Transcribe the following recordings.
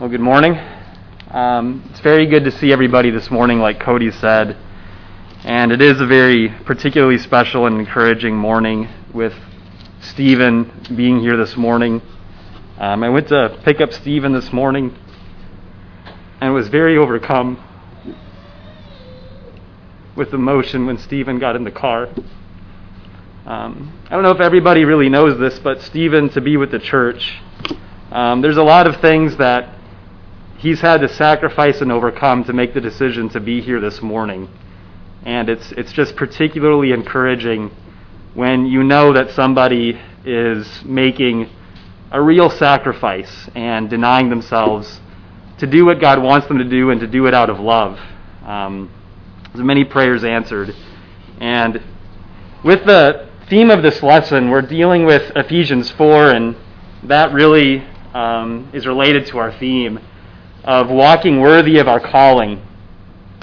Well, good morning. Um, it's very good to see everybody this morning, like Cody said. And it is a very particularly special and encouraging morning with Stephen being here this morning. Um, I went to pick up Stephen this morning and was very overcome with emotion when Stephen got in the car. Um, I don't know if everybody really knows this, but Stephen, to be with the church, um, there's a lot of things that he's had to sacrifice and overcome to make the decision to be here this morning. And it's, it's just particularly encouraging when you know that somebody is making a real sacrifice and denying themselves to do what God wants them to do and to do it out of love. Um, there's many prayers answered. And with the theme of this lesson, we're dealing with Ephesians 4, and that really um, is related to our theme of walking worthy of our calling.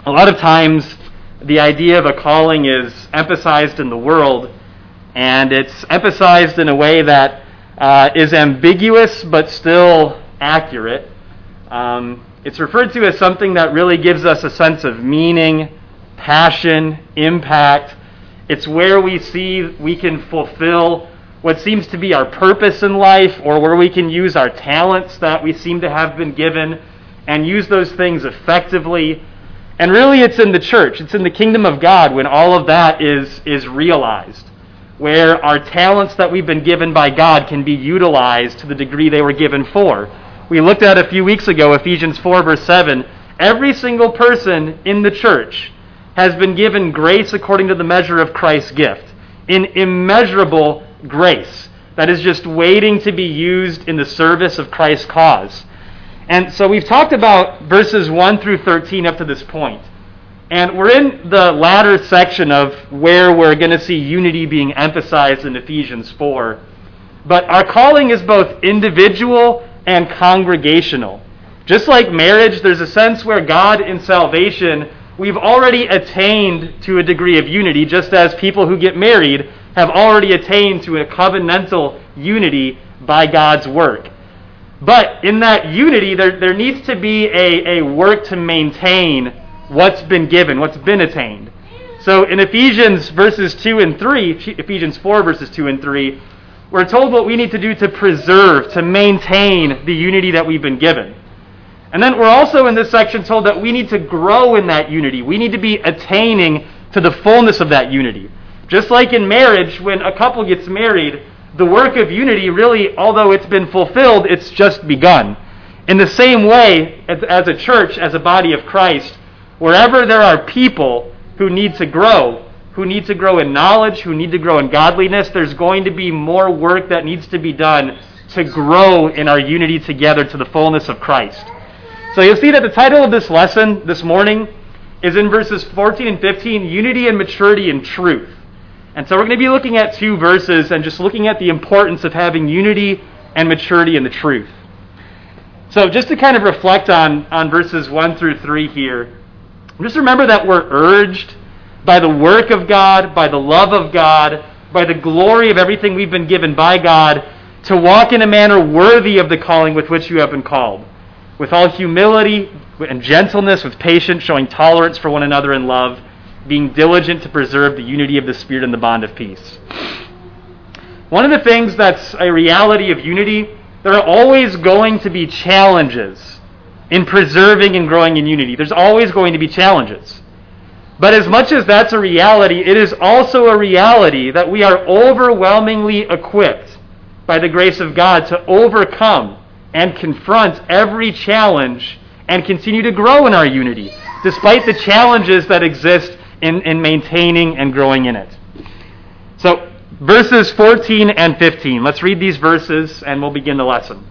A lot of times, the idea of a calling is emphasized in the world, and it's emphasized in a way that uh, is ambiguous but still accurate. Um, it's referred to as something that really gives us a sense of meaning, passion, impact. It's where we see we can fulfill what seems to be our purpose in life, or where we can use our talents that we seem to have been given and use those things effectively. And really, it's in the church, it's in the kingdom of God when all of that is, is realized, where our talents that we've been given by God can be utilized to the degree they were given for. We looked at a few weeks ago, Ephesians 4, verse 7. Every single person in the church has been given grace according to the measure of Christ's gift, in immeasurable grace that is just waiting to be used in the service of Christ's cause. And so we've talked about verses 1 through 13 up to this point. And we're in the latter section of where we're going to see unity being emphasized in Ephesians 4. But our calling is both individual and congregational. Just like marriage, there's a sense where God in salvation, we've already attained to a degree of unity, just as people who get married have already attained to a covenantal unity by God's work. But in that unity, there, there needs to be a, a work to maintain what's been given, what's been attained. So in Ephesians verses 2 and 3, Ephesians 4 verses 2 and 3, we're told what we need to do to preserve, to maintain the unity that we've been given. And then we're also in this section told that we need to grow in that unity. We need to be attaining to the fullness of that unity. Just like in marriage, when a couple gets married, the work of unity really, although it's been fulfilled, it's just begun. In the same way, as, a church, as a body of Christ, wherever there are people who need to grow, who need to grow in knowledge, who need to grow in godliness, there's going to be more work that needs to be done to grow in our unity together to the fullness of Christ. So you'll see that the title of this lesson this morning is in verses 14 and 15 Unity and Maturity in Truth. And so we're going to be looking at two verses and just looking at the importance of having unity and maturity in the truth. So just to kind of reflect on, on verses 1 through 3 here, just remember that we're urged by the work of God, by the love of God, by the glory of everything we've been given by God, to walk in a manner worthy of the calling with which you have been called. With all humility and gentleness, with patience, showing tolerance for one another in love being diligent to preserve the unity of the Spirit and the bond of peace. One of the things that's a reality of unity, there are always going to be challenges in preserving and growing in unity. There's always going to be challenges. But as much as that's a reality, it is also a reality that we are overwhelmingly equipped by the grace of God to overcome and confront every challenge and continue to grow in our unity, despite the challenges that exist in, in maintaining and growing in it. So, verses 14 and 15. Let's read these verses and we'll begin the lesson.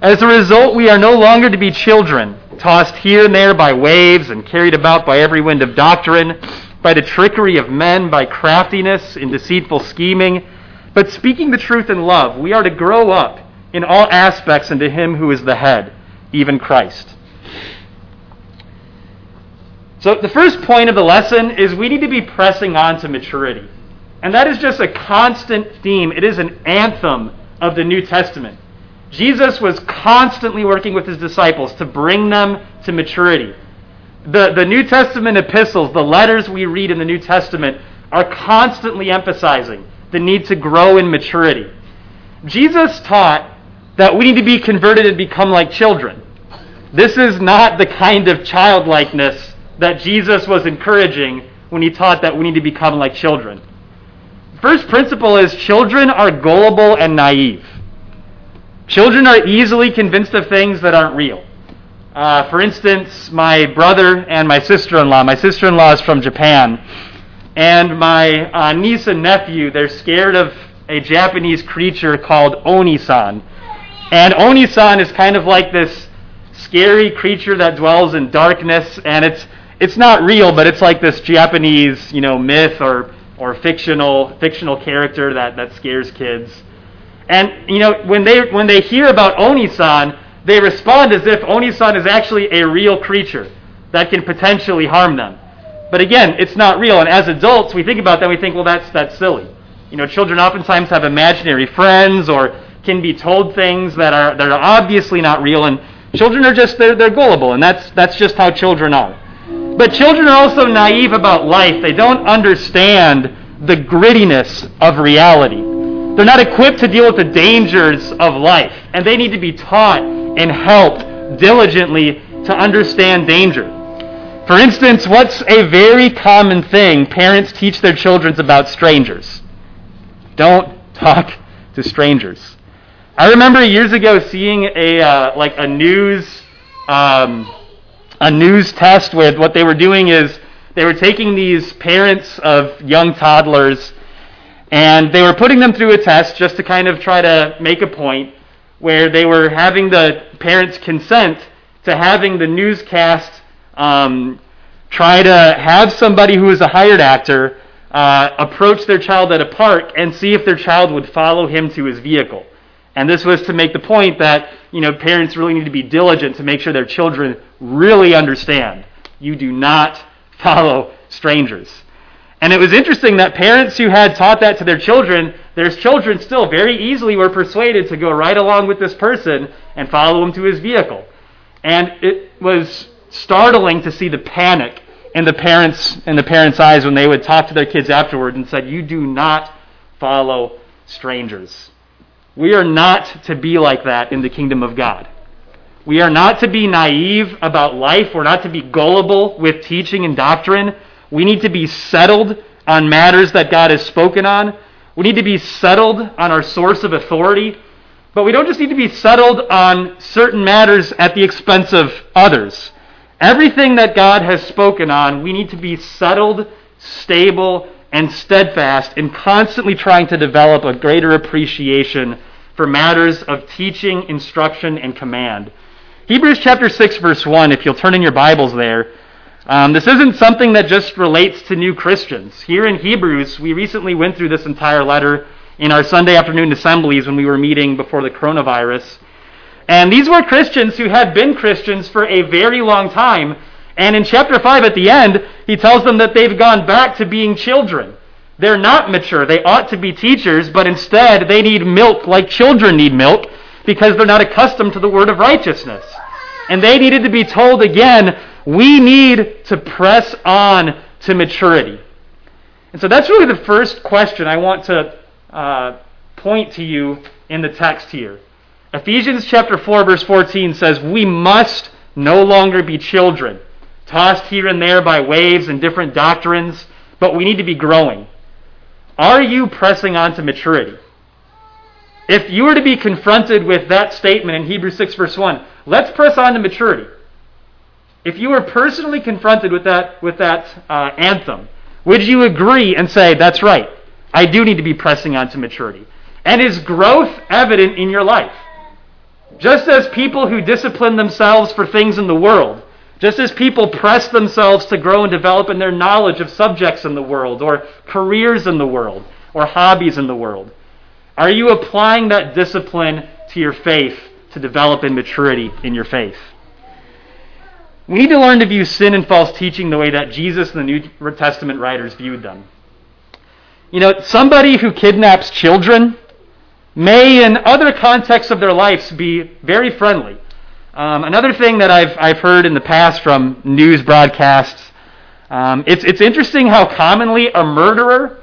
As a result, we are no longer to be children, tossed here and there by waves and carried about by every wind of doctrine, by the trickery of men, by craftiness in deceitful scheming. But speaking the truth in love, we are to grow up in all aspects into Him who is the head, even Christ. So, the first point of the lesson is we need to be pressing on to maturity. And that is just a constant theme. It is an anthem of the New Testament. Jesus was constantly working with his disciples to bring them to maturity. The, the New Testament epistles, the letters we read in the New Testament, are constantly emphasizing the need to grow in maturity. Jesus taught that we need to be converted and become like children. This is not the kind of childlikeness that Jesus was encouraging when he taught that we need to become like children. First principle is children are gullible and naive. Children are easily convinced of things that aren't real. Uh, for instance, my brother and my sister in law, my sister in law is from Japan, and my uh, niece and nephew, they're scared of a Japanese creature called Onisan. And Onisan is kind of like this scary creature that dwells in darkness, and it's it's not real, but it's like this Japanese, you know, myth or or fictional fictional character that, that scares kids. And you know, when they when they hear about Onisan, they respond as if Onisan is actually a real creature that can potentially harm them. But again, it's not real. And as adults, we think about that, we think, well, that's that's silly. You know, children oftentimes have imaginary friends or can be told things that are that are obviously not real, and children are just they're, they're gullible, and that's that's just how children are. But children are also naive about life. They don't understand the grittiness of reality. They're not equipped to deal with the dangers of life, and they need to be taught and helped diligently to understand danger. For instance, what's a very common thing parents teach their children about strangers? Don't talk to strangers. I remember years ago seeing a uh, like a news um, a news test where what they were doing is they were taking these parents of young toddlers and they were putting them through a test just to kind of try to make a point where they were having the parents consent to having the newscast um, try to have somebody who is a hired actor uh, approach their child at a park and see if their child would follow him to his vehicle. And this was to make the point that, you know, parents really need to be diligent to make sure their children really understand. You do not follow strangers. And it was interesting that parents who had taught that to their children, their children still very easily were persuaded to go right along with this person and follow him to his vehicle. And it was startling to see the panic in the parents in the parents' eyes when they would talk to their kids afterward and said, "You do not follow strangers." We are not to be like that in the kingdom of God. We are not to be naive about life. We're not to be gullible with teaching and doctrine. We need to be settled on matters that God has spoken on. We need to be settled on our source of authority. But we don't just need to be settled on certain matters at the expense of others. Everything that God has spoken on, we need to be settled, stable, and steadfast in constantly trying to develop a greater appreciation for matters of teaching, instruction, and command. Hebrews chapter 6, verse 1, if you'll turn in your Bibles there, um, this isn't something that just relates to new Christians. Here in Hebrews, we recently went through this entire letter in our Sunday afternoon assemblies when we were meeting before the coronavirus. And these were Christians who had been Christians for a very long time. And in chapter 5 at the end, he tells them that they've gone back to being children. They're not mature. They ought to be teachers, but instead they need milk like children need milk because they're not accustomed to the word of righteousness. And they needed to be told again, we need to press on to maturity. And so that's really the first question I want to uh, point to you in the text here. Ephesians chapter 4 verse 14 says, "We must no longer be children, tossed here and there by waves and different doctrines, but we need to be growing." Are you pressing on to maturity? If you were to be confronted with that statement in Hebrews 6 verse 1, let's press on to maturity. If you were personally confronted with that with that uh, anthem, would you agree and say, "That's right. I do need to be pressing on to maturity"? And is growth evident in your life? Just as people who discipline themselves for things in the world, just as people press themselves to grow and develop in their knowledge of subjects in the world, or careers in the world, or hobbies in the world, are you applying that discipline to your faith to develop in maturity in your faith? We need to learn to view sin and false teaching the way that Jesus and the New Testament writers viewed them. You know, somebody who kidnaps children may, in other contexts of their lives, be very friendly. Um, another thing that I've, I've heard in the past from news broadcasts, um, it's, it's interesting how commonly a murderer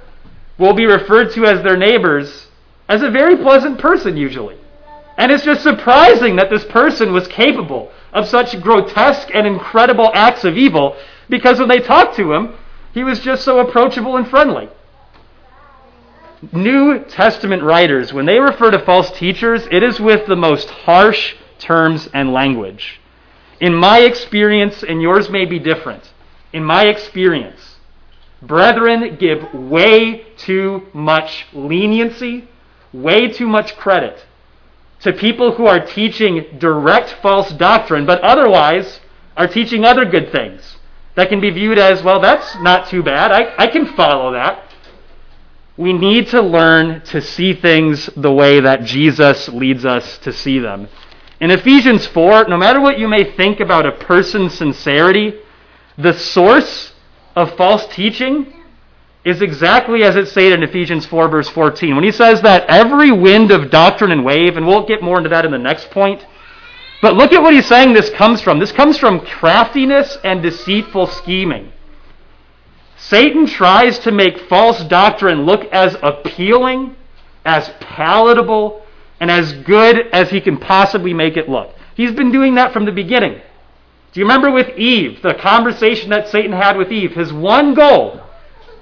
will be referred to as their neighbors as a very pleasant person, usually. And it's just surprising that this person was capable of such grotesque and incredible acts of evil because when they talked to him, he was just so approachable and friendly. New Testament writers, when they refer to false teachers, it is with the most harsh terms and language. In my experience, and yours may be different, in my experience, brethren give way too much leniency, way too much credit to people who are teaching direct false doctrine, but otherwise are teaching other good things that can be viewed as, well, that's not too bad. I, I can follow that. We need to learn to see things the way that Jesus leads us to see them. In Ephesians 4, no matter what you may think about a person's sincerity, the source of false teaching is exactly as it's stated in Ephesians 4, verse 14. When he says that every wind of doctrine and wave, and we'll get more into that in the next point, but look at what he's saying this comes from. This comes from craftiness and deceitful scheming. Satan tries to make false doctrine look as appealing, as palatable, and as good as he can possibly make it look. He's been doing that from the beginning. Do you remember with Eve, the conversation that Satan had with Eve? His one goal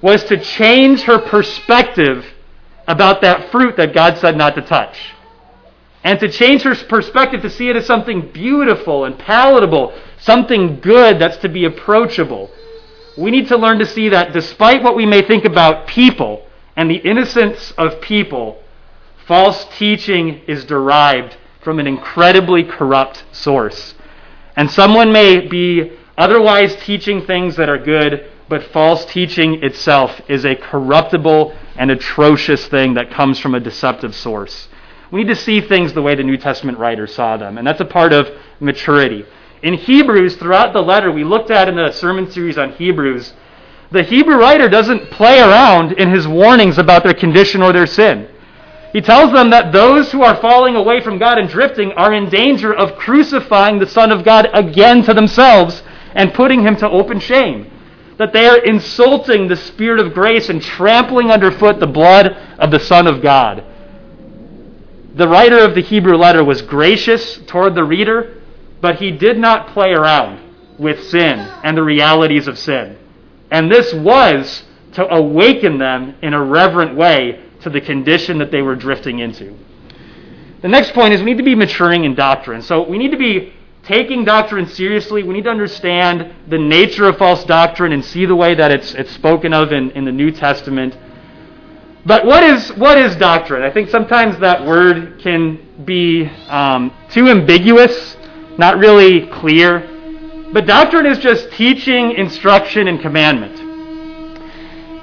was to change her perspective about that fruit that God said not to touch. And to change her perspective to see it as something beautiful and palatable, something good that's to be approachable. We need to learn to see that despite what we may think about people and the innocence of people, false teaching is derived from an incredibly corrupt source. And someone may be otherwise teaching things that are good, but false teaching itself is a corruptible and atrocious thing that comes from a deceptive source. We need to see things the way the New Testament writers saw them, and that's a part of maturity. In Hebrews, throughout the letter, we looked at in the sermon series on Hebrews, the Hebrew writer doesn't play around in his warnings about their condition or their sin. He tells them that those who are falling away from God and drifting are in danger of crucifying the Son of God again to themselves and putting him to open shame that they are insulting the Spirit of grace and trampling underfoot the blood of the Son of God. The writer of the Hebrew letter was gracious toward the reader, but he did not play around with sin and the realities of sin. And this was to awaken them in a reverent way to the condition that they were drifting into. The next point is we need to be maturing in doctrine. So we need to be taking doctrine seriously, we need to understand the nature of false doctrine and see the way that it's, it's spoken of in, in the New Testament. But what is, what is doctrine? I think sometimes that word can be um, too ambiguous, not really clear. But doctrine is just teaching, instruction, and commandment.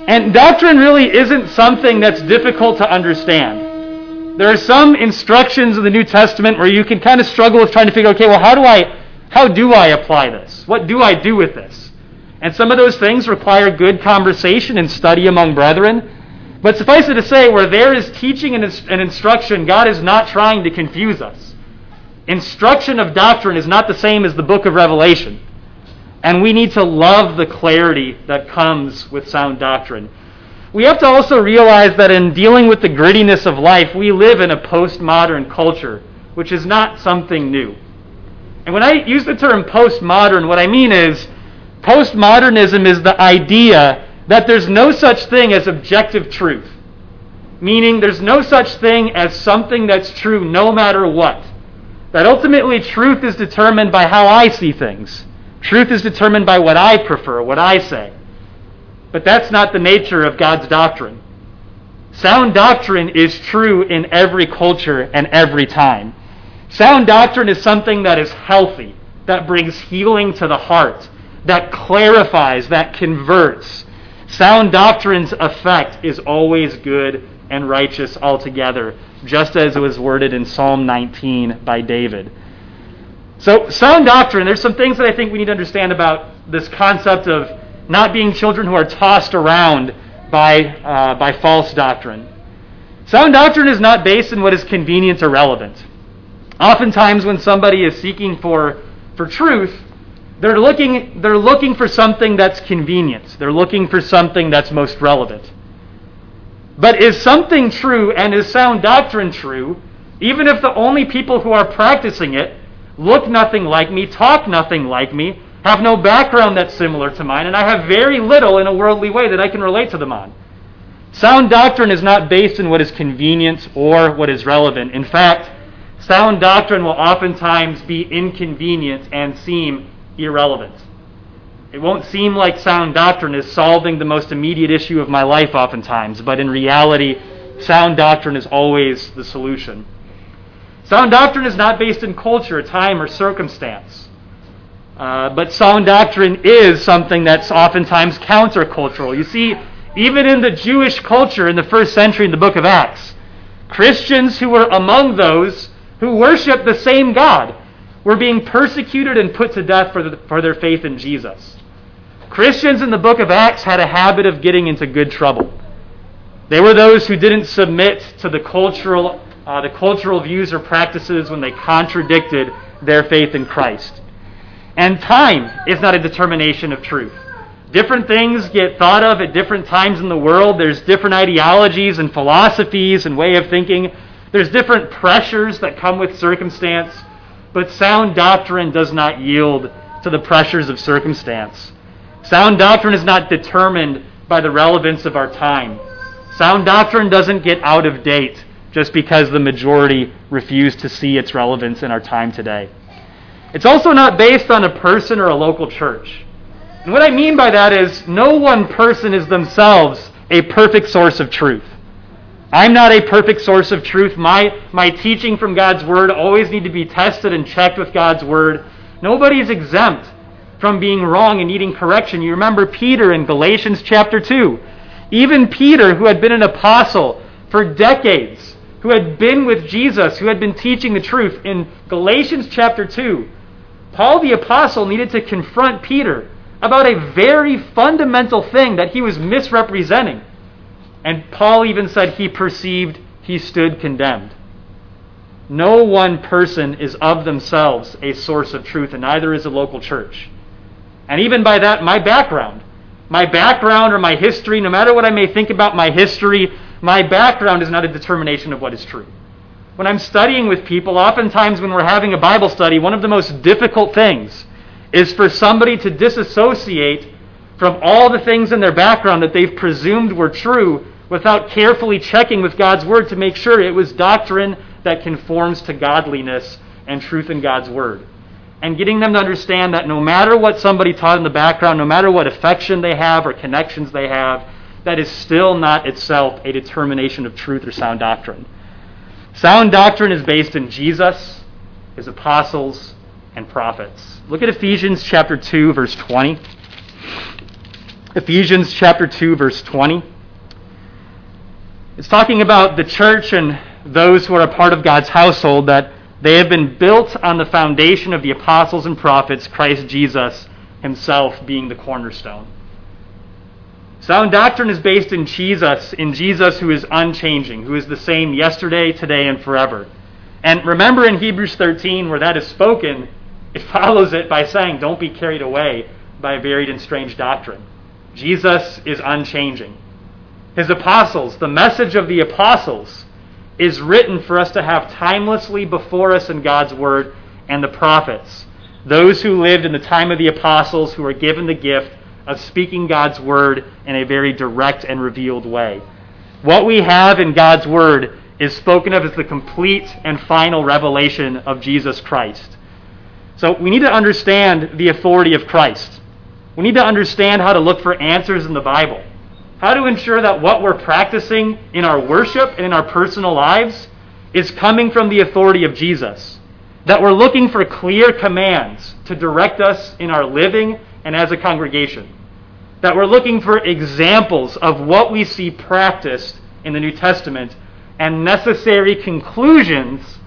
And doctrine really isn't something that's difficult to understand. There are some instructions in the New Testament where you can kind of struggle with trying to figure, okay, well, how do I, how do I apply this? What do I do with this? And some of those things require good conversation and study among brethren. But suffice it to say, where there is teaching and instruction, God is not trying to confuse us. Instruction of doctrine is not the same as the book of Revelation. And we need to love the clarity that comes with sound doctrine we have to also realize that in dealing with the grittiness of life, we live in a postmodern culture, which is not something new. And when I use the term postmodern, what I mean is postmodernism is the idea that there's no such thing as objective truth, meaning there's no such thing as something that's true no matter what. That ultimately truth is determined by how I see things. Truth is determined by what I prefer, what I say. But that's not the nature of God's doctrine. Sound doctrine is true in every culture and every time. Sound doctrine is something that is healthy, that brings healing to the heart, that clarifies, that converts. Sound doctrine's effect is always good and righteous altogether, just as it was worded in Psalm 19 by David. So, sound doctrine, there's some things that I think we need to understand about this concept of not being children who are tossed around by, uh, by false doctrine. Sound doctrine is not based in what is convenient or relevant. Oftentimes, when somebody is seeking for, for truth, they're looking, they're looking for something that's convenient. They're looking for something that's most relevant. But is something true and is sound doctrine true, even if the only people who are practicing it look nothing like me, talk nothing like me, have no background that's similar to mine, and I have very little in a worldly way that I can relate to them on? Sound doctrine is not based in what is convenient or what is relevant. In fact, sound doctrine will oftentimes be inconvenient and seem irrelevant. It won't seem like sound doctrine is solving the most immediate issue of my life, oftentimes, but in reality, sound doctrine is always the solution. Sound doctrine is not based in culture, time, or circumstance. Uh, but sound doctrine is something that's oftentimes countercultural. You see, even in the Jewish culture in the first century in the book of Acts, Christians who were among those who worshiped the same God were being persecuted and put to death for, the, for their faith in Jesus. Christians in the book of Acts had a habit of getting into good trouble. They were those who didn't submit to the cultural, uh, the cultural views or practices when they contradicted their faith in Christ. And time is not a determination of truth. Different things get thought of at different times in the world. There's different ideologies and philosophies and way of thinking. There's different pressures that come with circumstance. But sound doctrine does not yield to the pressures of circumstance. Sound doctrine is not determined by the relevance of our time. Sound doctrine doesn't get out of date just because the majority refuse to see its relevance in our time today. It's also not based on a person or a local church. And what I mean by that is no one person is themselves a perfect source of truth. I'm not a perfect source of truth. My, my teaching from God's Word always need to be tested and checked with God's Word. Nobody is exempt from being wrong and needing correction. You remember Peter in Galatians chapter 2. Even Peter, who had been an apostle for decades, who had been with Jesus, who had been teaching the truth, in Galatians chapter 2, Paul the apostle needed to confront Peter about a very fundamental thing that he was misrepresenting. And Paul even said he perceived he stood condemned. No one person is of themselves a source of truth, and neither is a local church. And even by that, my background, my background or my history, no matter what I may think about my history, my background is not a determination of what is true. When I'm studying with people, oftentimes when we're having a Bible study, one of the most difficult things is for somebody to disassociate from all the things in their background that they've presumed were true without carefully checking with God's Word to make sure it was doctrine that conforms to godliness and truth in God's Word. And getting them to understand that no matter what somebody taught in the background, no matter what affection they have or connections they have, that is still not itself a determination of truth or sound doctrine. Sound doctrine is based in Jesus, his apostles, and prophets. Look at Ephesians chapter 2 verse 20. Ephesians chapter 2 verse 20. It's talking about the church and those who are a part of God's household that they have been built on the foundation of the apostles and prophets, Christ Jesus himself being the cornerstone. Sound doctrine is based in Jesus, in Jesus who is unchanging, who is the same yesterday, today, and forever. And remember in Hebrews 13, where that is spoken, it follows it by saying, Don't be carried away by varied and strange doctrine. Jesus is unchanging his apostles, the message of the apostles, is written for us to have timelessly before us in God's Word and the prophets. Those who lived in the time of the apostles who were given the gift of speaking God's Word in a very direct and revealed way. What we have in God's Word is spoken of as the complete and final revelation of Jesus Christ. So we need to understand the authority of Christ. We need to understand how to look for answers in the Bible. How to ensure that what we're practicing in our worship and in our personal lives is coming from the authority of Jesus. That we're looking for clear commands to direct us in our living and as a congregation. That we're looking for examples of what we see practiced in the New Testament and necessary conclusions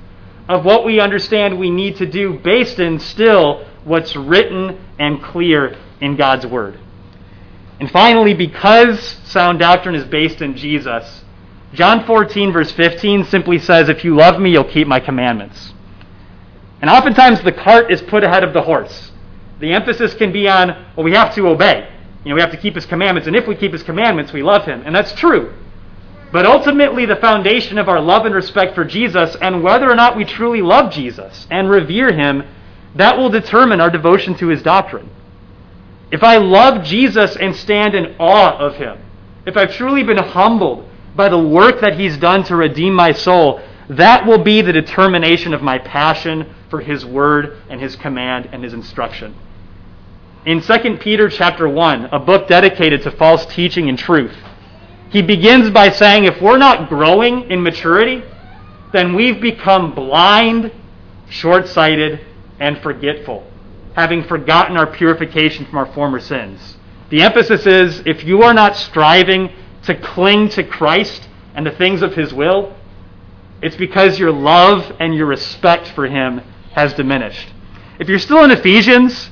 of what we understand we need to do based in still what's written and clear in God's Word. And finally, because sound doctrine is based in Jesus, John 14, verse 15 simply says, If you love me, you'll keep my commandments. And oftentimes the cart is put ahead of the horse. The emphasis can be on, well, we have to obey. You know, we have to keep his commandments, and if we keep his commandments, we love him. And that's true. But ultimately, the foundation of our love and respect for Jesus, and whether or not we truly love Jesus and revere him, that will determine our devotion to his doctrine. If I love Jesus and stand in awe of him, if I've truly been humbled by the work that he's done to redeem my soul, that will be the determination of my passion for his word and his command and his instruction. In 2 Peter chapter 1, a book dedicated to false teaching and truth, he begins by saying if we're not growing in maturity, then we've become blind, short sighted, and forgetful, having forgotten our purification from our former sins. The emphasis is if you are not striving to cling to Christ and the things of His will, it's because your love and your respect for Him has diminished. If you're still in Ephesians,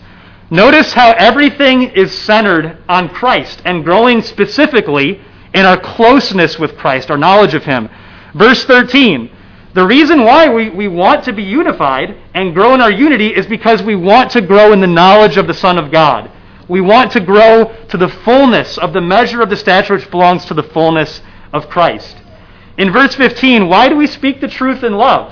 notice how everything is centered on Christ and growing specifically in our closeness with Christ, our knowledge of Him. Verse 13 the reason why we, we want to be unified and grow in our unity is because we want to grow in the knowledge of the Son of God. We want to grow to the fullness of the measure of the stature which belongs to the fullness of Christ. In verse 15, why do we speak the truth in love?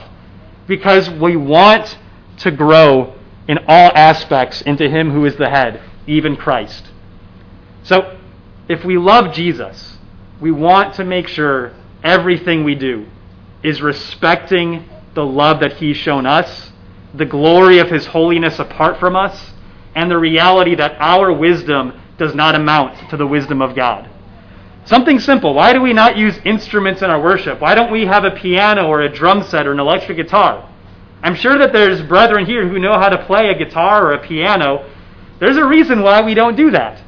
Because we want to grow in all aspects into Him who is the head, even Christ. So, if we love Jesus, we want to make sure everything we do is respecting the love that He's shown us, the glory of His holiness apart from us, and the reality that our wisdom does not amount to the wisdom of God. Something simple. Why do we not use instruments in our worship? Why don't we have a piano or a drum set or an electric guitar? I'm sure that there's brethren here who know how to play a guitar or a piano. There's a reason why we don't do that.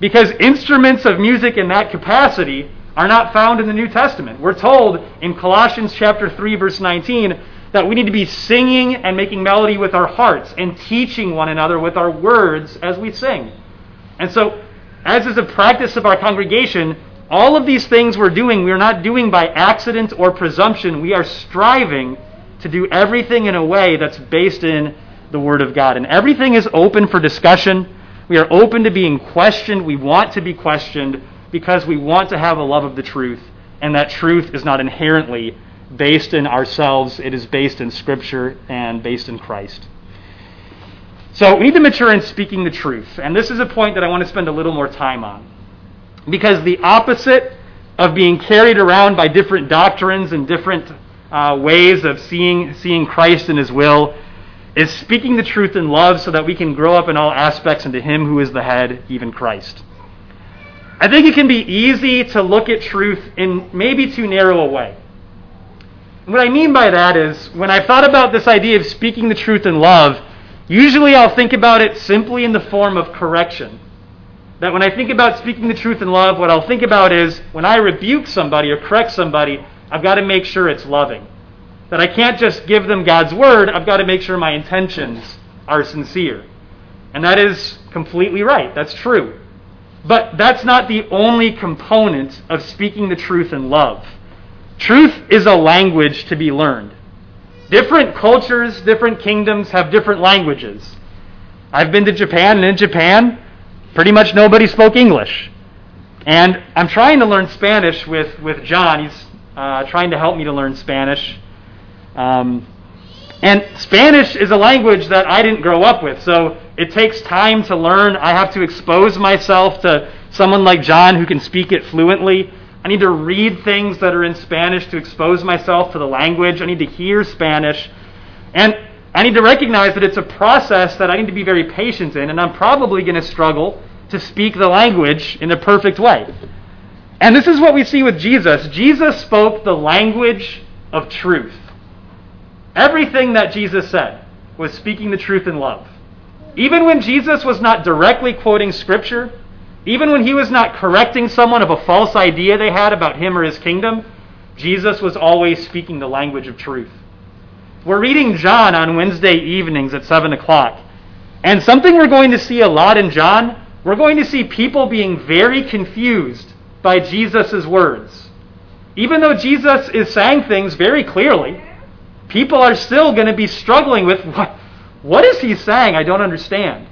Because instruments of music in that capacity are not found in the New Testament. We're told in Colossians chapter 3 verse 19 that we need to be singing and making melody with our hearts and teaching one another with our words as we sing. And so, as is a practice of our congregation, all of these things we're doing, we're not doing by accident or presumption. We are striving to do everything in a way that's based in the Word of God. And everything is open for discussion. We are open to being questioned. We want to be questioned because we want to have a love of the truth, and that truth is not inherently based in ourselves, it is based in Scripture and based in Christ. So we need to mature in speaking the truth, and this is a point that I want to spend a little more time on. Because the opposite of being carried around by different doctrines and different uh, ways of seeing, seeing Christ and His will is speaking the truth in love so that we can grow up in all aspects into Him who is the head, even Christ. I think it can be easy to look at truth in maybe too narrow a way. What I mean by that is, when I've thought about this idea of speaking the truth in love, usually I'll think about it simply in the form of correction. That when I think about speaking the truth in love, what I'll think about is when I rebuke somebody or correct somebody, I've got to make sure it's loving. That I can't just give them God's word, I've got to make sure my intentions are sincere. And that is completely right. That's true. But that's not the only component of speaking the truth in love. Truth is a language to be learned. Different cultures, different kingdoms have different languages. I've been to Japan, and in Japan, pretty much nobody spoke English. And I'm trying to learn Spanish with, with John. He's uh, trying to help me to learn Spanish. Um, and Spanish is a language that I didn't grow up with. So it takes time to learn. I have to expose myself to someone like John who can speak it fluently. I need to read things that are in Spanish to expose myself to the language. I need to hear Spanish. And I need to recognize that it's a process that I need to be very patient in, and I'm probably going to struggle to speak the language in a perfect way. And this is what we see with Jesus. Jesus spoke the language of truth. Everything that Jesus said was speaking the truth in love. Even when Jesus was not directly quoting Scripture, even when he was not correcting someone of a false idea they had about him or his kingdom, Jesus was always speaking the language of truth. We're reading John on Wednesday evenings at 7 o'clock. And something we're going to see a lot in John, we're going to see people being very confused by Jesus' words. even though Jesus is saying things very clearly, people are still going to be struggling with what, what is he saying? I don't understand.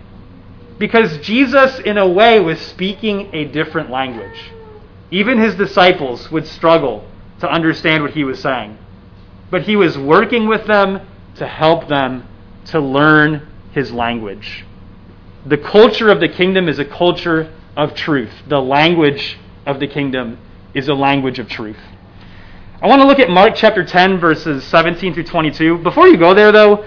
Because Jesus, in a way, was speaking a different language. Even his disciples would struggle to understand what he was saying. But he was working with them to help them to learn his language. The culture of the kingdom is a culture of truth. The language of the kingdom is a language of truth. I want to look at Mark chapter 10, verses 17 through 22. Before you go there, though,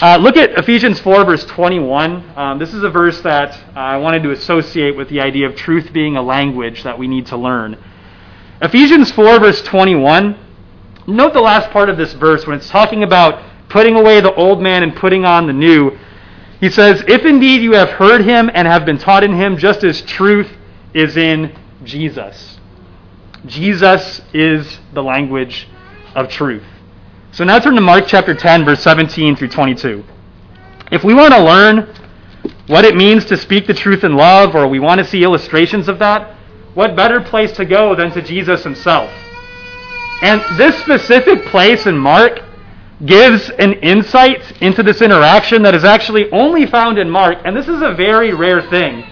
uh, look at Ephesians 4, verse 21. Um, this is a verse that uh, I wanted to associate with the idea of truth being a language that we need to learn. Ephesians 4, verse 21. Note the last part of this verse when it's talking about putting away the old man and putting on the new. He says, If indeed you have heard him and have been taught in him, just as truth is in Jesus. Jesus is the language of truth. So now turn to Mark chapter 10, verse 17 through 22. If we want to learn what it means to speak the truth in love, or we want to see illustrations of that, what better place to go than to Jesus himself? And this specific place in Mark gives an insight into this interaction that is actually only found in Mark, and this is a very rare thing.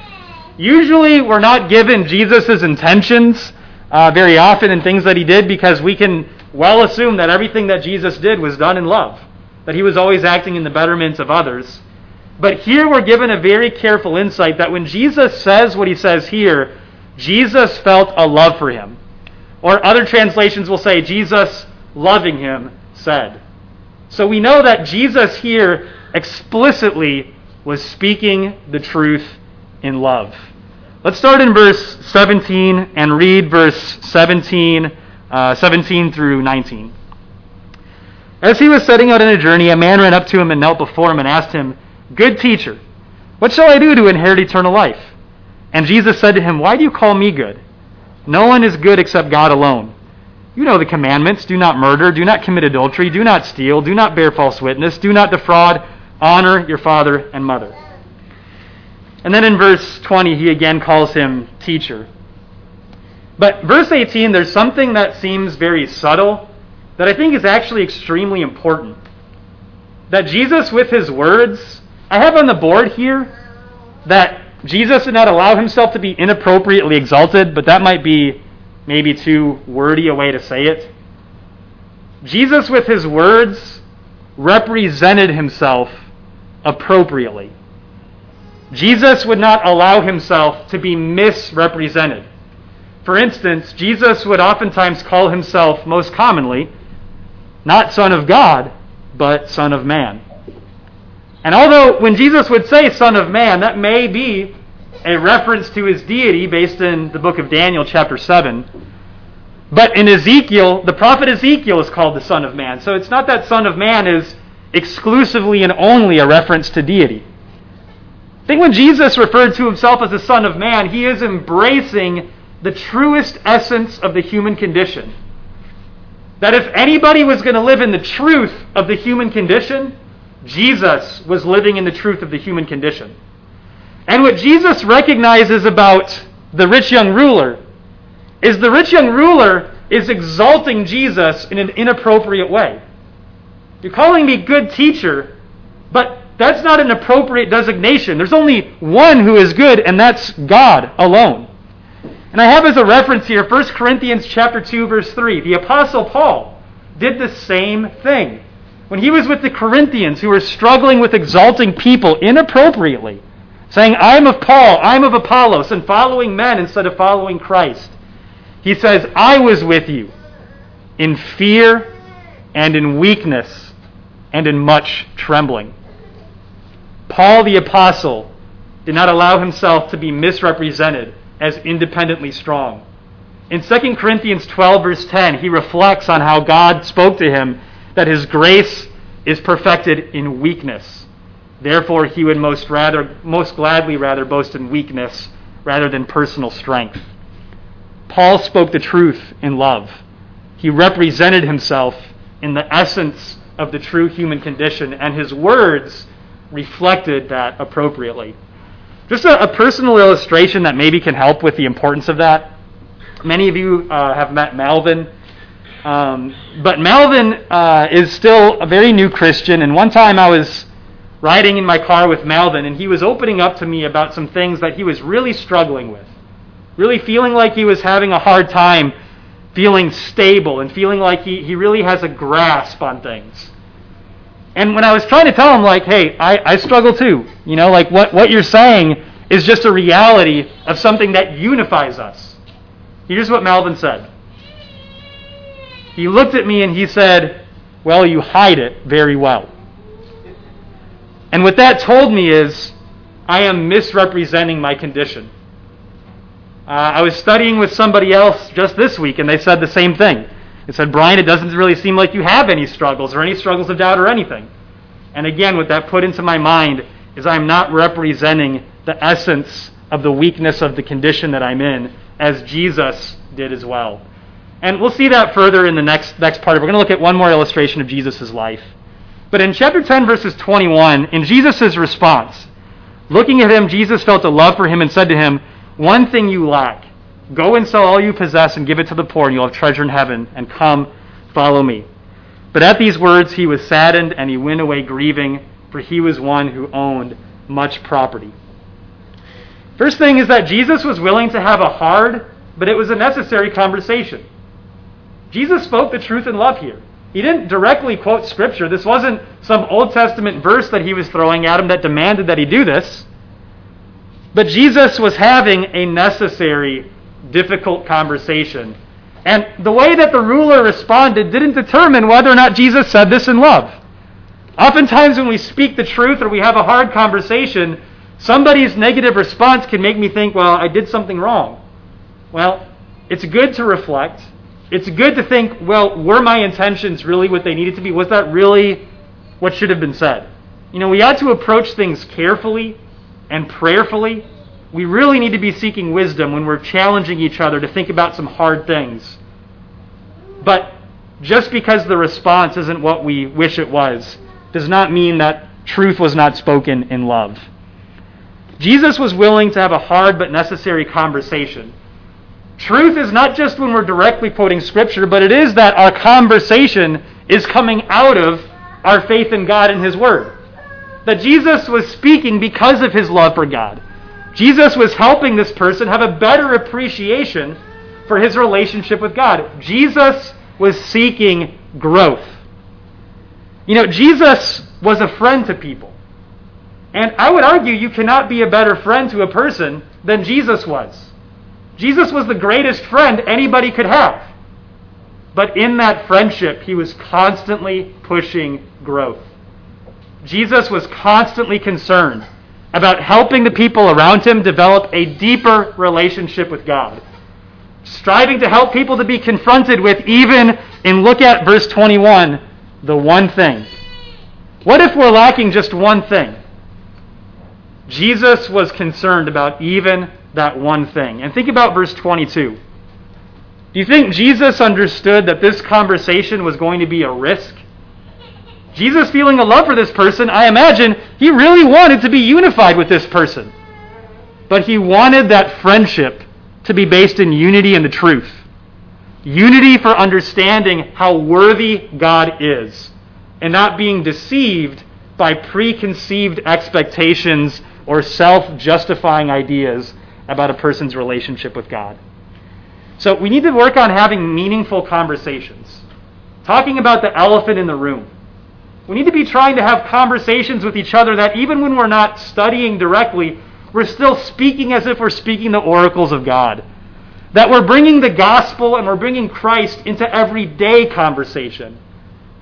Usually, we're not given Jesus' intentions uh, very often in things that he did because we can well assume that everything that Jesus did was done in love, that he was always acting in the betterment of others. But here we're given a very careful insight that when Jesus says what he says here, Jesus felt a love for him. Or other translations will say, Jesus, loving him, said. So we know that Jesus here explicitly was speaking the truth in love. Let's start in verse 17 and read verse 17, uh, 17 through 19. As he was setting out on a journey, a man ran up to him and knelt before him and asked him, Good teacher, what shall I do to inherit eternal life? And Jesus said to him, Why do you call me good? No one is good except God alone. You know the commandments do not murder, do not commit adultery, do not steal, do not bear false witness, do not defraud, honor your father and mother. And then in verse 20, he again calls him teacher. But verse 18, there's something that seems very subtle that I think is actually extremely important. That Jesus, with his words, I have on the board here that Jesus did not allow himself to be inappropriately exalted, but that might be maybe too wordy a way to say it. Jesus, with his words, represented himself appropriately. Jesus would not allow himself to be misrepresented. For instance, Jesus would oftentimes call himself, most commonly, not Son of God, but Son of Man. And although when Jesus would say Son of Man, that may be a reference to his deity based in the book of Daniel, chapter 7. But in Ezekiel, the prophet Ezekiel is called the Son of Man. So it's not that Son of Man is exclusively and only a reference to deity. I think when Jesus referred to himself as the Son of Man, he is embracing the truest essence of the human condition. That if anybody was going to live in the truth of the human condition, Jesus was living in the truth of the human condition. And what Jesus recognizes about the rich young ruler is the rich young ruler is exalting Jesus in an inappropriate way. You're calling me good teacher, but that's not an appropriate designation. There's only one who is good, and that's God alone. And I have as a reference here 1 Corinthians chapter 2 verse 3. The apostle Paul did the same thing. When he was with the Corinthians who were struggling with exalting people inappropriately, saying, I'm of Paul, I'm of Apollos, and following men instead of following Christ. He says, I was with you in fear and in weakness and in much trembling. Paul the Apostle did not allow himself to be misrepresented as independently strong. In 2 Corinthians 12, verse 10, he reflects on how God spoke to him that his grace is perfected in weakness. Therefore, he would most, rather, most gladly rather boast in weakness rather than personal strength. Paul spoke the truth in love. He represented himself in the essence of the true human condition, and his words reflected that appropriately. Just a, a personal illustration that maybe can help with the importance of that. Many of you uh, have met Melvin. Um, but Melvin uh, is still a very new Christian, and one time I was riding in my car with Melvin, and he was opening up to me about some things that he was really struggling with, really feeling like he was having a hard time feeling stable and feeling like he, he really has a grasp on things. And when I was trying to tell him, like, hey, I, I struggle too, you know, like what, what you're saying is just a reality of something that unifies us. Here's what Melvin said. He looked at me and he said, Well, you hide it very well. And what that told me is, I am misrepresenting my condition. Uh, I was studying with somebody else just this week, and they said the same thing. They said, Brian, it doesn't really seem like you have any struggles or any struggles of doubt or anything. And again, what that put into my mind is I'm not representing the essence of the weakness of the condition that I'm in, as Jesus did as well. And we'll see that further in the next, next part. We're going to look at one more illustration of Jesus' life. But in chapter 10, verses 21, in Jesus' response, looking at him, Jesus felt a love for him and said to him, One thing you lack. Go and sell all you possess and give it to the poor, and you'll have treasure in heaven. And come, follow me. But at these words he was saddened, and he went away grieving, for he was one who owned much property. First thing is that Jesus was willing to have a hard, but it was a necessary conversation. Jesus spoke the truth in love here. He didn't directly quote Scripture. This wasn't some Old Testament verse that he was throwing at him that demanded that he do this. But Jesus was having a necessary, difficult conversation. And the way that the ruler responded didn't determine whether or not Jesus said this in love. Oftentimes, when we speak the truth or we have a hard conversation, somebody's negative response can make me think, well, I did something wrong. Well, it's good to reflect. It's good to think, well, were my intentions really what they needed to be? Was that really what should have been said? You know, we ought to approach things carefully and prayerfully. We really need to be seeking wisdom when we're challenging each other to think about some hard things. But just because the response isn't what we wish it was, does not mean that truth was not spoken in love. Jesus was willing to have a hard but necessary conversation. Truth is not just when we're directly quoting Scripture, but it is that our conversation is coming out of our faith in God and His Word. That Jesus was speaking because of His love for God. Jesus was helping this person have a better appreciation for his relationship with God. Jesus was seeking growth. You know, Jesus was a friend to people. And I would argue you cannot be a better friend to a person than Jesus was. Jesus was the greatest friend anybody could have. But in that friendship, he was constantly pushing growth. Jesus was constantly concerned about helping the people around him develop a deeper relationship with God. Striving to help people to be confronted with, even in look at verse 21, the one thing. What if we're lacking just one thing? Jesus was concerned about even that one thing. And think about verse 22. Do you think Jesus understood that this conversation was going to be a risk? Jesus feeling a love for this person, I imagine he really wanted to be unified with this person. But he wanted that friendship to be based in unity and the truth. Unity for understanding how worthy God is and not being deceived by preconceived expectations or self justifying ideas about a person's relationship with God. So we need to work on having meaningful conversations, talking about the elephant in the room. We need to be trying to have conversations with each other that even when we're not studying directly, we're still speaking as if we're speaking the oracles of God. That we're bringing the gospel and we're bringing Christ into everyday conversation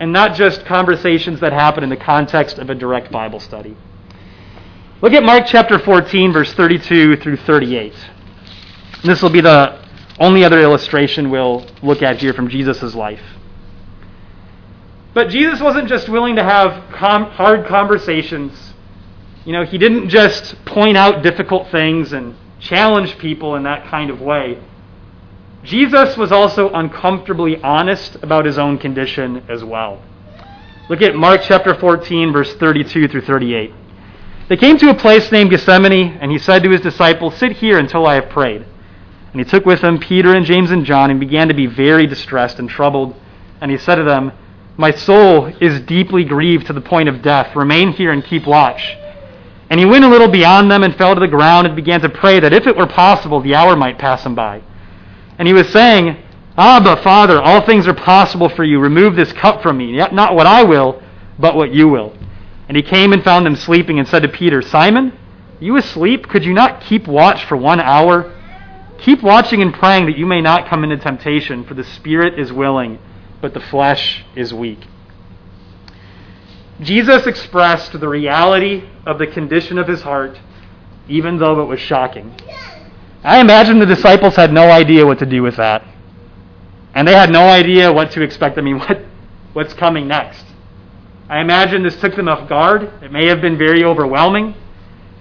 and not just conversations that happen in the context of a direct Bible study. Look at Mark chapter 14, verse 32 through 38. This will be the only other illustration we'll look at here from Jesus' life. But Jesus wasn't just willing to have com- hard conversations. You know, he didn't just point out difficult things and challenge people in that kind of way. Jesus was also uncomfortably honest about his own condition as well. Look at Mark chapter 14, verse 32 through 38. They came to a place named Gethsemane, and he said to his disciples, Sit here until I have prayed. And he took with him Peter and James and John and began to be very distressed and troubled. And he said to them, My soul is deeply grieved to the point of death. Remain here and keep watch. And he went a little beyond them and fell to the ground and began to pray that if it were possible, the hour might pass him by. And he was saying, Abba, Father, all things are possible for you. Remove this cup from me. Yet not what I will, but what you will. And he came and found them sleeping and said to Peter, Simon, you asleep? Could you not keep watch for one hour? Keep watching and praying that you may not come into temptation, for the spirit is willing, but the flesh is weak. Jesus expressed the reality of the condition of his heart, even though it was shocking. I imagine the disciples had no idea what to do with that. And they had no idea what to expect. I mean, what, what's coming next? I imagine this took them off guard. It may have been very overwhelming.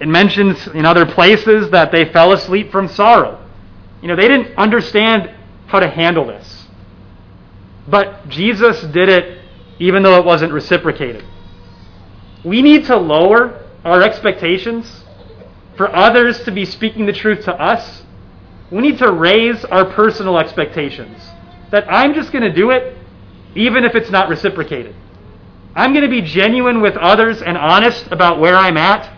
It mentions in other places that they fell asleep from sorrow. You know, they didn't understand how to handle this. But Jesus did it even though it wasn't reciprocated. We need to lower our expectations for others to be speaking the truth to us. We need to raise our personal expectations that I'm just going to do it even if it's not reciprocated. I'm going to be genuine with others and honest about where I'm at,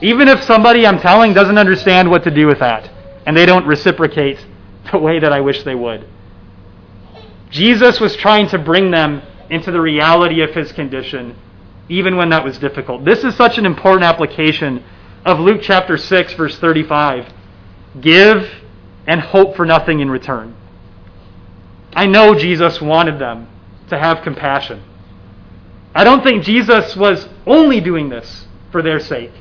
even if somebody I'm telling doesn't understand what to do with that and they don't reciprocate the way that I wish they would. Jesus was trying to bring them into the reality of his condition, even when that was difficult. This is such an important application of Luke chapter 6, verse 35. Give and hope for nothing in return. I know Jesus wanted them to have compassion. I don't think Jesus was only doing this for their sake.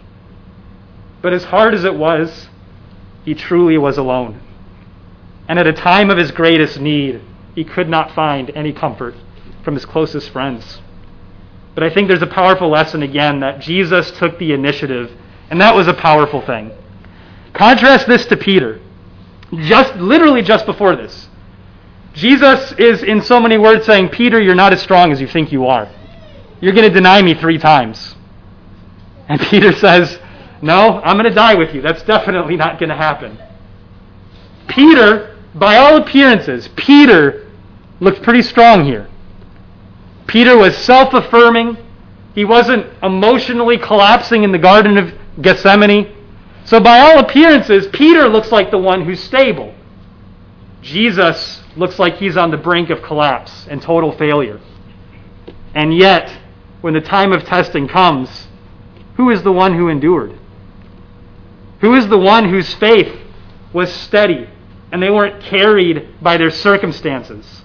But as hard as it was, he truly was alone. And at a time of his greatest need, he could not find any comfort from his closest friends. But I think there's a powerful lesson again that Jesus took the initiative, and that was a powerful thing. Contrast this to Peter. Just literally just before this. Jesus is in so many words saying, Peter, you're not as strong as you think you are. You're going to deny me three times. And Peter says, No, I'm going to die with you. That's definitely not going to happen. Peter, by all appearances, Peter looked pretty strong here. Peter was self affirming. He wasn't emotionally collapsing in the Garden of Gethsemane. So, by all appearances, Peter looks like the one who's stable. Jesus looks like he's on the brink of collapse and total failure. And yet, when the time of testing comes, who is the one who endured? Who is the one whose faith was steady and they weren't carried by their circumstances?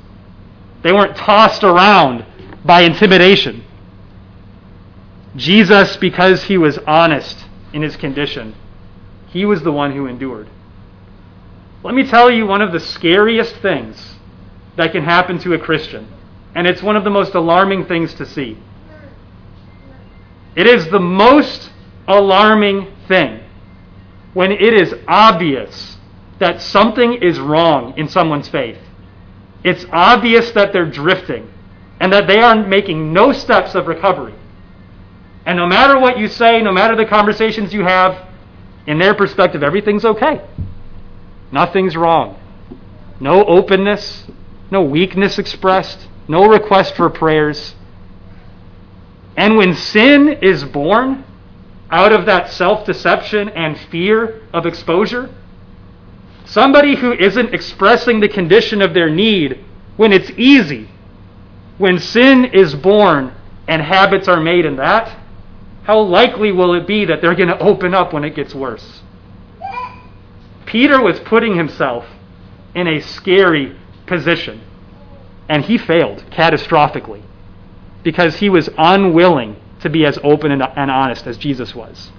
They weren't tossed around by intimidation. Jesus, because he was honest in his condition, he was the one who endured. Let me tell you one of the scariest things that can happen to a Christian, and it's one of the most alarming things to see. It is the most alarming thing when it is obvious that something is wrong in someone's faith. It's obvious that they're drifting and that they are making no steps of recovery. And no matter what you say, no matter the conversations you have, in their perspective, everything's okay. Nothing's wrong. No openness, no weakness expressed, no request for prayers. And when sin is born out of that self deception and fear of exposure, somebody who isn't expressing the condition of their need when it's easy when sin is born and habits are made in that, how likely will it be that they're going to open up when it gets worse? Peter was putting himself in a scary position, and he failed catastrophically because he was unwilling to be as open and, honest as Jesus was.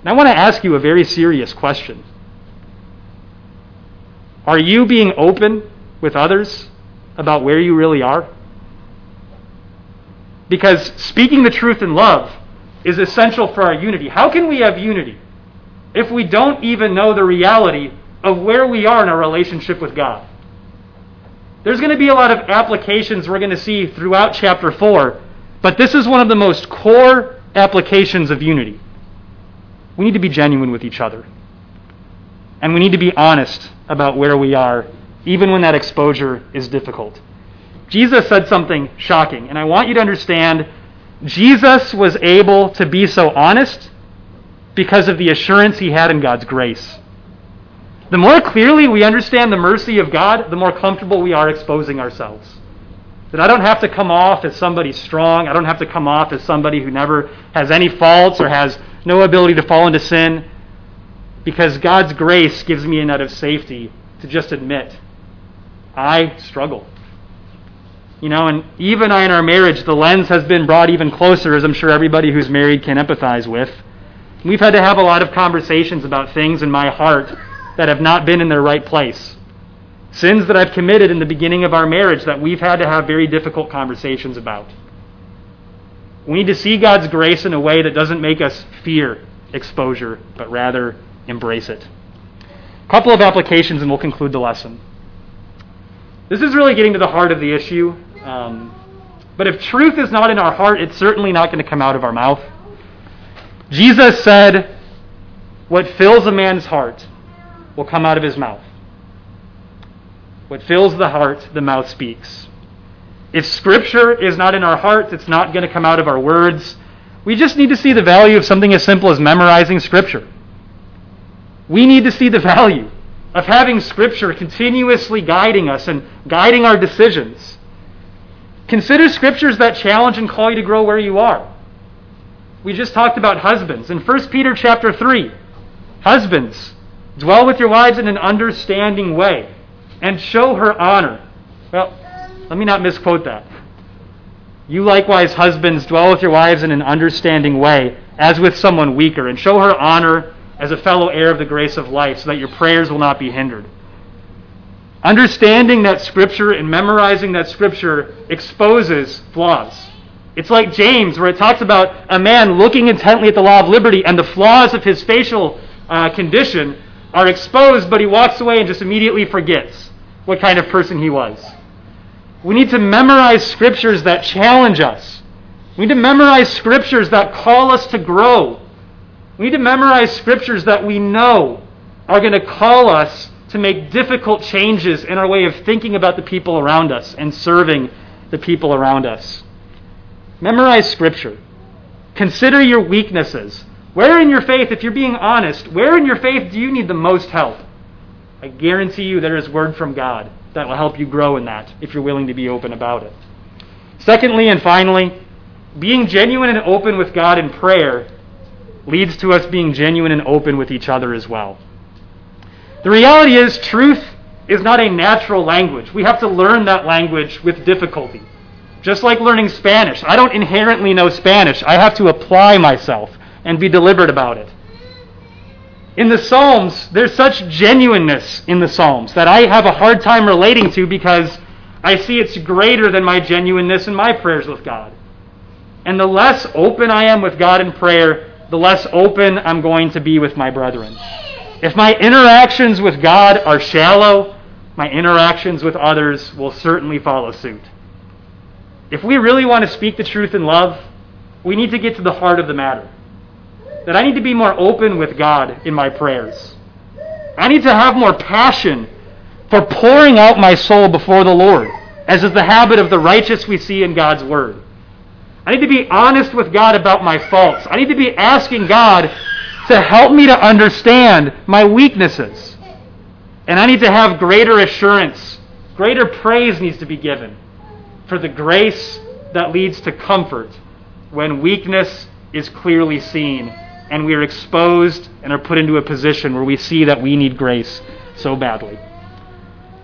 And I want to ask you a very serious question. Are you being open with others about where you really are? Because speaking the truth in love is essential for our unity. How can we have unity if we don't even know the reality of where we are in our relationship with God? There's going to be a lot of applications we're going to see throughout chapter 4, but this is one of the most core applications of unity. We need to be genuine with each other. And we need to be honest about where we are, even when that exposure is difficult. Jesus said something shocking, and I want you to understand Jesus was able to be so honest because of the assurance he had in God's grace. The more clearly we understand the mercy of God, the more comfortable we are exposing ourselves. That I don't have to come off as somebody strong. I don't have to come off as somebody who never has any faults or has no ability to fall into sin. Because God's grace gives me a net of safety to just admit I struggle. You know, and even in our marriage, the lens has been brought even closer, as I'm sure everybody who's married can empathize with. We've had to have a lot of conversations about things in my heart that have not been in their right place. Sins that I've committed in the beginning of our marriage that we've had to have very difficult conversations about. We need to see God's grace in a way that doesn't make us fear exposure, but rather embrace it. A couple of applications and we'll conclude the lesson. This is really getting to the heart of the issue. Um, but if truth is not in our heart, it's certainly not going to come out of our mouth. Jesus said, What fills a man's heart will come out of his mouth. What fills the heart, the mouth speaks. If Scripture is not in our hearts, it's not going to come out of our words. We just need to see the value of something as simple as memorizing Scripture. We need to see the value of having Scripture continuously guiding us and guiding our decisions. Consider Scriptures that challenge and call you to grow where you are. We just talked about husbands. In 1 Peter chapter 3, husbands, dwell with your wives in an understanding way and show her honor. Well, let me not misquote that. You likewise, husbands, dwell with your wives in an understanding way, as with someone weaker, and show her honor as a fellow heir of the grace of life, so that your prayers will not be hindered. Understanding that Scripture and memorizing that Scripture exposes flaws. It's like James, where it talks about a man looking intently at the law of liberty, and the flaws of his facial uh, condition are exposed, but he walks away and just immediately forgets what kind of person he was. We need to memorize Scriptures that challenge us. We need to memorize Scriptures that call us to grow. We need to memorize Scriptures that we know are going to call us to make difficult changes in our way of thinking about the people around us and serving the people around us. Memorize Scripture. Consider your weaknesses. Where in your faith, if you're being honest, where in your faith do you need the most help? I guarantee you there is word from God that will help you grow in that if you're willing to be open about it. Secondly and finally, being genuine and open with God in prayer leads to us being genuine and open with each other as well. The reality is, truth is not a natural language. We have to learn that language with difficulty. Just like learning Spanish. I don't inherently know Spanish. I have to apply myself and be deliberate about it. In the Psalms, there's such genuineness in the Psalms that I have a hard time relating to because I see it's greater than my genuineness in my prayers with God. And the less open I am with God in prayer, the less open I'm going to be with my brethren. If my interactions with God are shallow, my interactions with others will certainly follow suit. If we really want to speak the truth in love, we need to get to the heart of the matter. That I need to be more open with God in my prayers. I need to have more passion for pouring out my soul before the Lord, as is the habit of the righteous we see in God's Word. I need to be honest with God about my faults. I need to be asking God to help me to understand my weaknesses. And I need to have greater assurance. Greater praise needs to be given for the grace that leads to comfort when weakness is clearly seen and we are exposed and are put into a position where we see that we need grace so badly.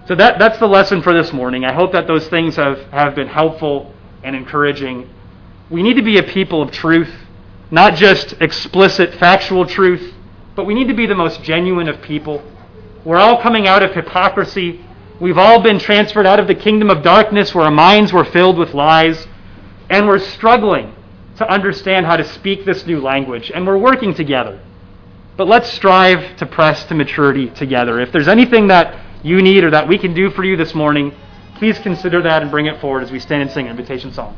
So that, that's the lesson for this morning. I hope that those things have, have been helpful and encouraging. We need to be a people of truth not just explicit factual truth, but we need to be the most genuine of people. We're all coming out of hypocrisy. We've all been transferred out of the kingdom of darkness where our minds were filled with lies. And we're struggling to understand how to speak this new language. And we're working together. But let's strive to press to maturity together. If there's anything that you need or that we can do for you this morning, please consider that and bring it forward as we stand and sing an invitation song.